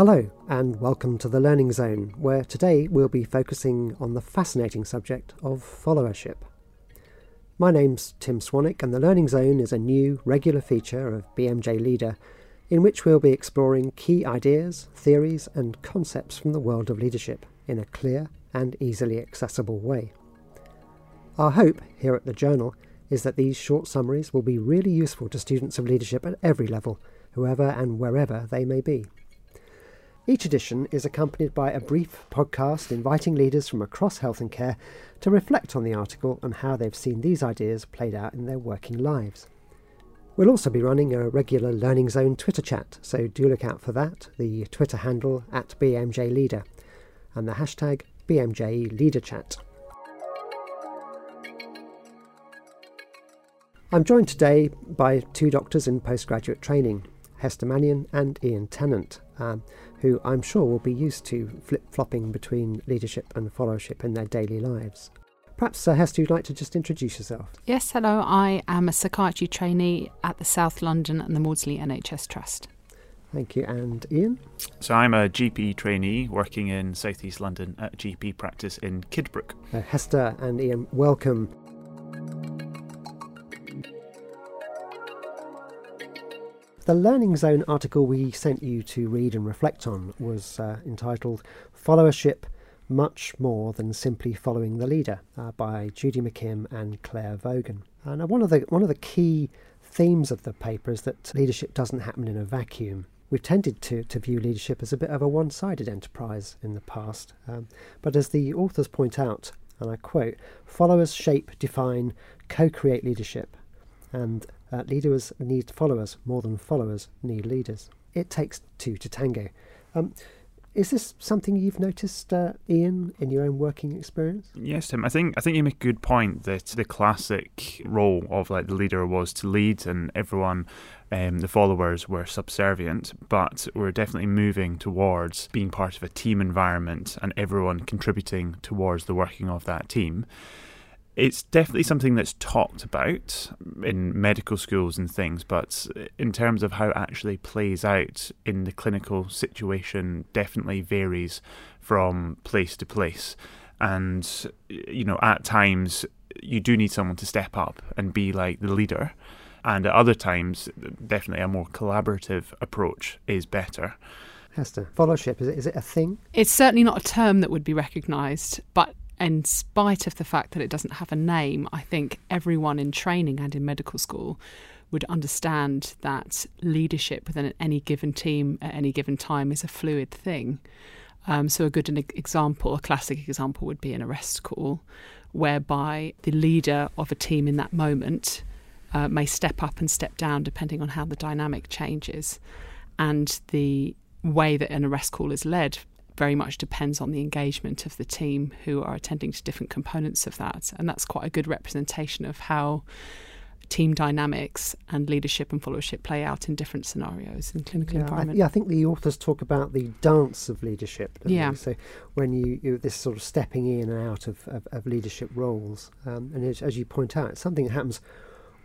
Hello, and welcome to the Learning Zone, where today we'll be focusing on the fascinating subject of followership. My name's Tim Swanwick, and the Learning Zone is a new, regular feature of BMJ Leader in which we'll be exploring key ideas, theories, and concepts from the world of leadership in a clear and easily accessible way. Our hope here at the Journal is that these short summaries will be really useful to students of leadership at every level, whoever and wherever they may be. Each edition is accompanied by a brief podcast inviting leaders from across health and care to reflect on the article and how they've seen these ideas played out in their working lives. We'll also be running a regular Learning Zone Twitter chat, so do look out for that, the Twitter handle at BMJLeader, and the hashtag BMJLeaderChat. I'm joined today by two doctors in postgraduate training, Hester Mannion and Iain Tennant, um, who I'm sure will be used to flip flopping between leadership and followership in their daily lives. Perhaps, uh, Hester, you'd like to just introduce yourself. Yes, hello. I am a psychiatry trainee at the South London and the Maudsley NHS Trust. Thank you. And Iain? So I'm a GP trainee working in South East London at GP practice in Kidbrooke. Uh, Hester and Iain, welcome. The Learning Zone article we sent you to read and reflect on was uh, entitled Followership Much More Than Simply Following the Leader uh, by Judy McKimm and Claire Vogan. And uh, one, of the, one of the key themes of the paper is that leadership doesn't happen in a vacuum. We've tended to, to view leadership as a bit of a one sided enterprise in the past. Um, but as the authors point out, and I quote, followers shape, define, co create leadership. And uh, leaders need followers more than followers need leaders. It takes two to tango. Um, is this something you've noticed, uh, Iain, in your own working experience? Yes, Tim. I think I think you make a good point that the classic role of like the leader was to lead, and everyone, um, the followers, were subservient. But we're definitely moving towards being part of a team environment, and everyone contributing towards the working of that team it's definitely something that's talked about in medical schools and things, but in terms of how it actually plays out in the clinical situation, definitely varies from place to place. And, you know, at times you do need someone to step up and be like the leader. And at other times, definitely a more collaborative approach is better. Hester, followership, is it, is it a thing? It's certainly not a term that would be recognised, but in spite of the fact that it doesn't have a name, I think everyone in training and in medical school would understand that leadership within any given team at any given time is a fluid thing. Um, so, a good example, a classic example, would be an arrest call, whereby the leader of a team in that moment uh, may step up and step down depending on how the dynamic changes. And the way that an arrest call is led very much depends on the engagement of the team who are attending to different components of that. And that's quite a good representation of how team dynamics and leadership and followership play out in different scenarios in clinical yeah, environment. I, yeah, I think the authors talk about the dance of leadership. Yeah. They? So when you, you this sort of stepping in and out of, of, of leadership roles, um, and as, as, you point out, it's something that happens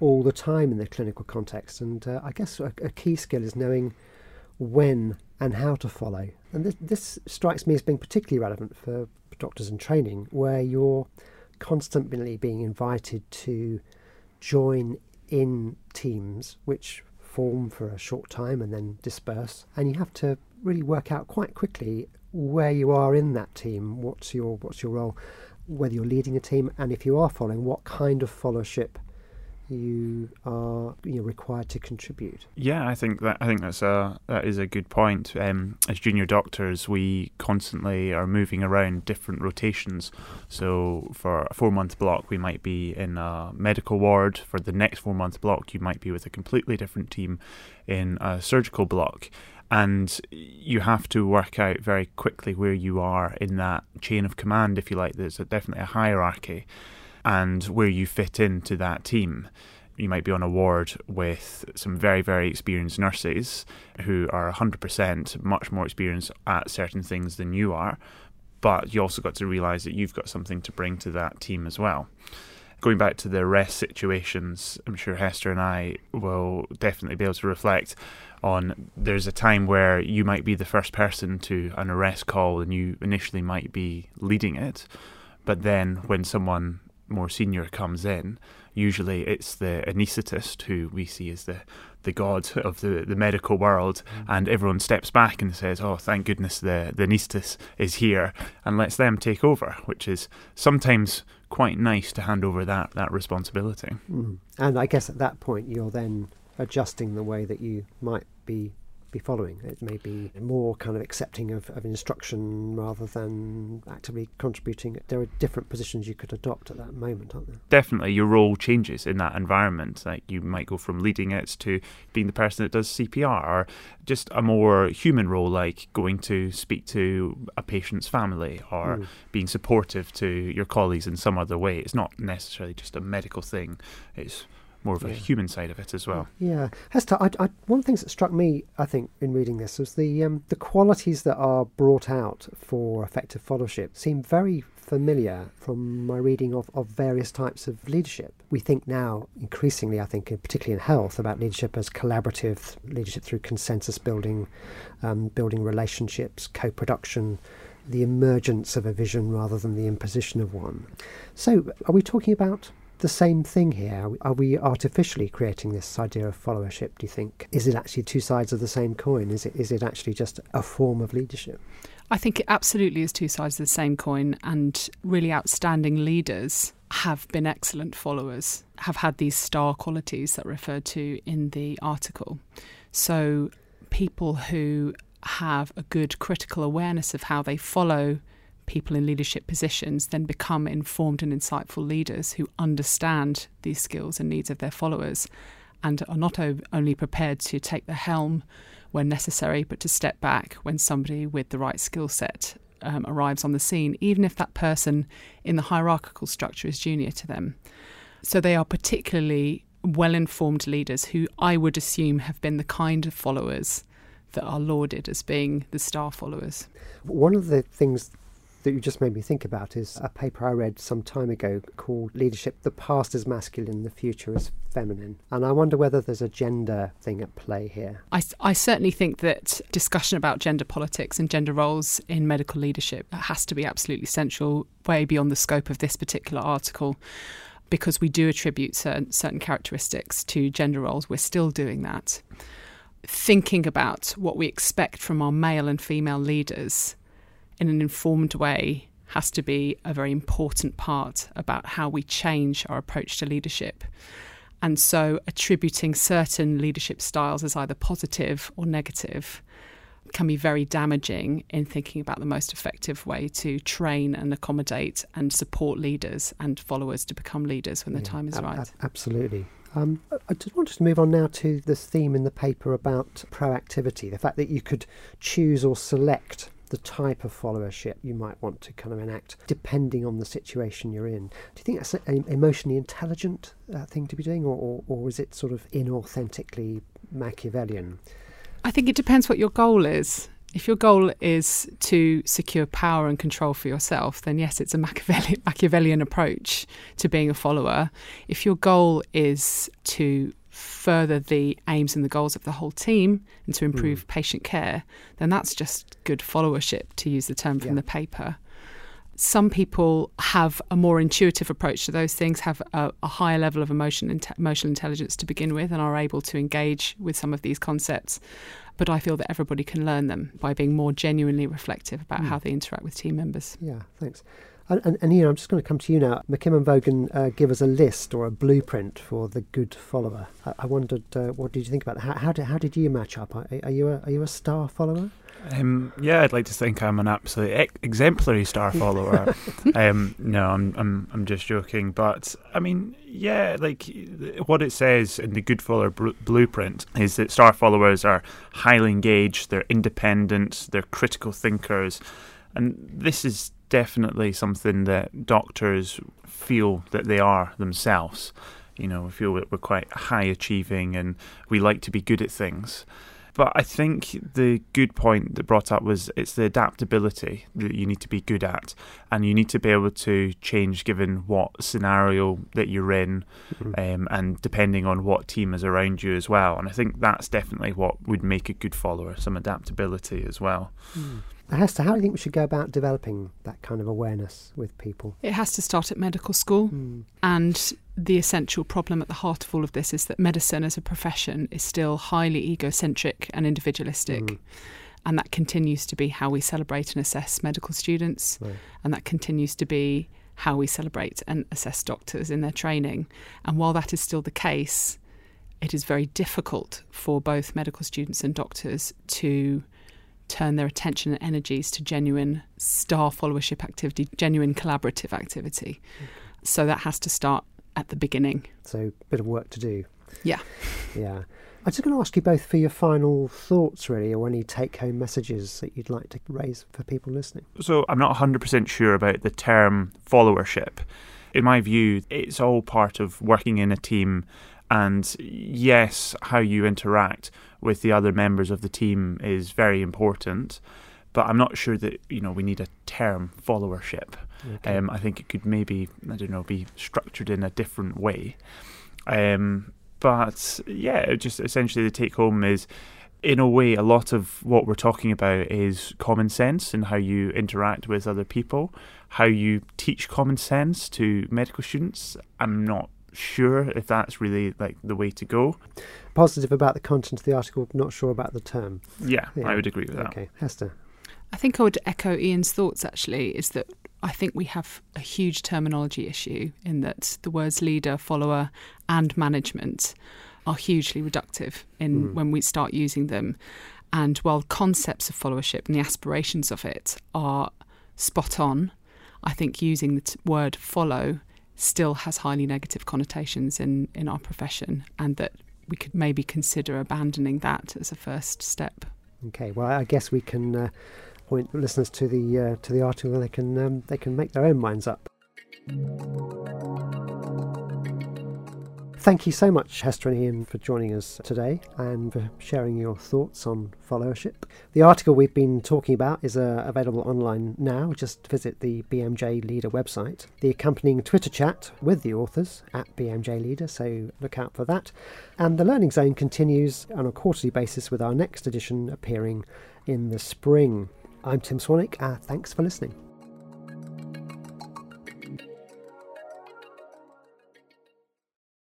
all the time in the clinical context. And uh, I guess a, a key skill is knowing when and how to follow. And this, this strikes me as being particularly relevant for doctors in training, where you're constantly being invited to join in teams which form for a short time and then disperse, and you have to really work out quite quickly where you are in that team. What's your what's your role? Whether you're leading a team, and if you are following, what kind of followership you are you know, required to contribute. Yeah, I think that I think that's a that is a good point. Um, as junior doctors, we constantly are moving around different rotations. So for a four month block, we might be in a medical ward. For the next four month block, you might be with a completely different team in a surgical block. And you have to work out very quickly where you are in that chain of command, if you like. There's a, definitely a hierarchy and where you fit into that team. You might be on a ward with some very, very experienced nurses who are 100% much more experienced at certain things than you are, but you also got to realise that you've got something to bring to that team as well. going back to the arrest situations, I'm sure Hester and I will definitely be able to reflect on there's a time where you might be the first person to an arrest call and you initially might be leading it, but then when someone more senior comes in, usually it's the anaesthetist who we see as the the god of the, the medical world, mm. and everyone steps back and says, "Oh, thank goodness the the anaesthetist is here," and lets them take over, which is sometimes quite nice to hand over that that responsibility. Mm. And I guess at that point, you're then adjusting the way that you might be be following. It may be more kind of accepting of, of instruction rather than actively contributing. There are different positions you could adopt at that moment, aren't there? Definitely, your role changes in that environment. Like you might go from leading it to being the person that does CPR, or just a more human role, like going to speak to a patient's family or mm. being supportive to your colleagues in some other way. It's not necessarily just a medical thing. It's more of yeah. a human side of it as well. Yeah, Hester, I, I, one of the things that struck me, I think, in reading this was the um, the qualities that are brought out for effective followership seem very familiar from my reading of, of various types of leadership. We think now increasingly, I think, particularly in health, about leadership as collaborative leadership through consensus building, um, building relationships, co-production the emergence of a vision rather than the imposition of one. So, are we talking about the same thing here? Are we artificially creating this idea of followership, do you think? Is it actually two sides of the same coin? Is it, is it actually just a form of leadership? I think it absolutely is two sides of the same coin, and really outstanding leaders have been excellent followers, have had these star qualities that are referred to in the article. So, people who have a good critical awareness of how they follow people in leadership positions then become informed and insightful leaders who understand these skills and needs of their followers and are not only prepared to take the helm when necessary, but to step back when somebody with the right skill set um, arrives on the scene, even if that person in the hierarchical structure is junior to them. So they are particularly well informed leaders who I would assume have been the kind of followers that are lauded as being the star followers. One of the things that you just made me think about is a paper I read some time ago called Leadership The Past is Masculine, the Future is Feminine. And I wonder whether there's a gender thing at play here. I, I certainly think that discussion about gender politics and gender roles in medical leadership has to be absolutely central, way beyond the scope of this particular article because we do attribute certain, certain characteristics to gender roles. We're still doing that. Thinking about what we expect from our male and female leaders in an informed way has to be a very important part about how we change our approach to leadership. And so, attributing certain leadership styles as either positive or negative can be very damaging in thinking about the most effective way to train and accommodate and support leaders and followers to become leaders when yeah, the time is ab- right. Ab- absolutely. Um, I just wanted to move on now to this theme in the paper about proactivity, the fact that you could choose or select the type of followership you might want to kind of enact depending on the situation you're in. Do you think that's an emotionally intelligent uh, thing to be doing, or, or, or is it sort of inauthentically Machiavellian? I think it depends what your goal is. If your goal is to secure power and control for yourself, then yes, it's a Machiavellian, Machiavellian approach to being a follower. If your goal is to further the aims and the goals of the whole team and to improve mm. patient care, then that's just good followership, to use the term from yeah. the paper. Some people have a more intuitive approach to those things, have a, a higher level of emotion, emotional intelligence to begin with, and are able to engage with some of these concepts. But I feel that everybody can learn them by being more genuinely reflective about mm. how they interact with team members. Yeah, thanks. And, and, and, I'm just going to come to you now. McKimm and Vogan uh, give us a list or a blueprint for the good follower. I, I wondered, uh, what did you think about that? How, how, did, how did you match up? Are, are, you a, are you a star follower? Um, yeah, I'd like to think I'm an absolute ex- exemplary star follower. um, no, I'm, I'm I'm just joking, but I mean, yeah, like what it says in the good follower blueprint is that star followers are highly engaged, they're independent, they're critical thinkers, and this is definitely something that doctors feel that they are themselves. You know, we feel that we're quite high achieving and we like to be good at things. But I think the good point that brought up was it's the adaptability that you need to be good at, and you need to be able to change given what scenario that you're in, mm-hmm. um, and depending on what team is around you as well. And I think that's definitely what would make a good follower, some adaptability as well. Mm. Hester, how do you think we should go about developing that kind of awareness with people? It has to start at medical school. Mm. And the essential problem at the heart of all of this is that medicine as a profession is still highly egocentric and individualistic. Mm. And that continues to be how we celebrate and assess medical students. Right. And that continues to be how we celebrate and assess doctors in their training. And while that is still the case, it is very difficult for both medical students and doctors to turn their attention and energies to genuine star followership activity, genuine collaborative activity. Okay. So that has to start at the beginning. So a bit of work to do. Yeah. Yeah. I'm just going to ask you both for your final thoughts, really, or any take home messages that you'd like to raise for people listening. So, I'm not 100% sure about the term followership. In my view, it's all part of working in a team and yes, how you interact with the other members of the team is very important. But I'm not sure that you know we need a term followership. Okay. Um, I think it could maybe I don't know be structured in a different way. Um, but yeah, just essentially the take home is in a way, a lot of what we're talking about is common sense and how you interact with other people, how you teach common sense to medical students. I'm not sure if that's really like the way to go. Positive about the content of the article, not sure about the term. Yeah, yeah. I would agree with that. Okay, Hester. I think I would echo Iain's thoughts actually, is that I think we have a huge terminology issue in that the words leader, follower, and management are hugely reductive in mm. when we start using them. And while concepts of followership and the aspirations of it are spot on, I think using the t- word follow still has highly negative connotations in, in our profession, and that we could maybe consider abandoning that as a first step. Okay, well, I guess we can uh, point listeners to the uh, to the article, and they can um, they can make their own minds up. Thank you so much, Hester and Iain, for joining us today and for sharing your thoughts on followership. The article we've been talking about is uh, available online now. Just visit the BMJ Leader website. The accompanying Twitter chat with the authors at BMJ Leader, so look out for that. And the Learning Zone continues on a quarterly basis with our next edition appearing in the spring. I'm Tim Swanwick. Uh, thanks for listening.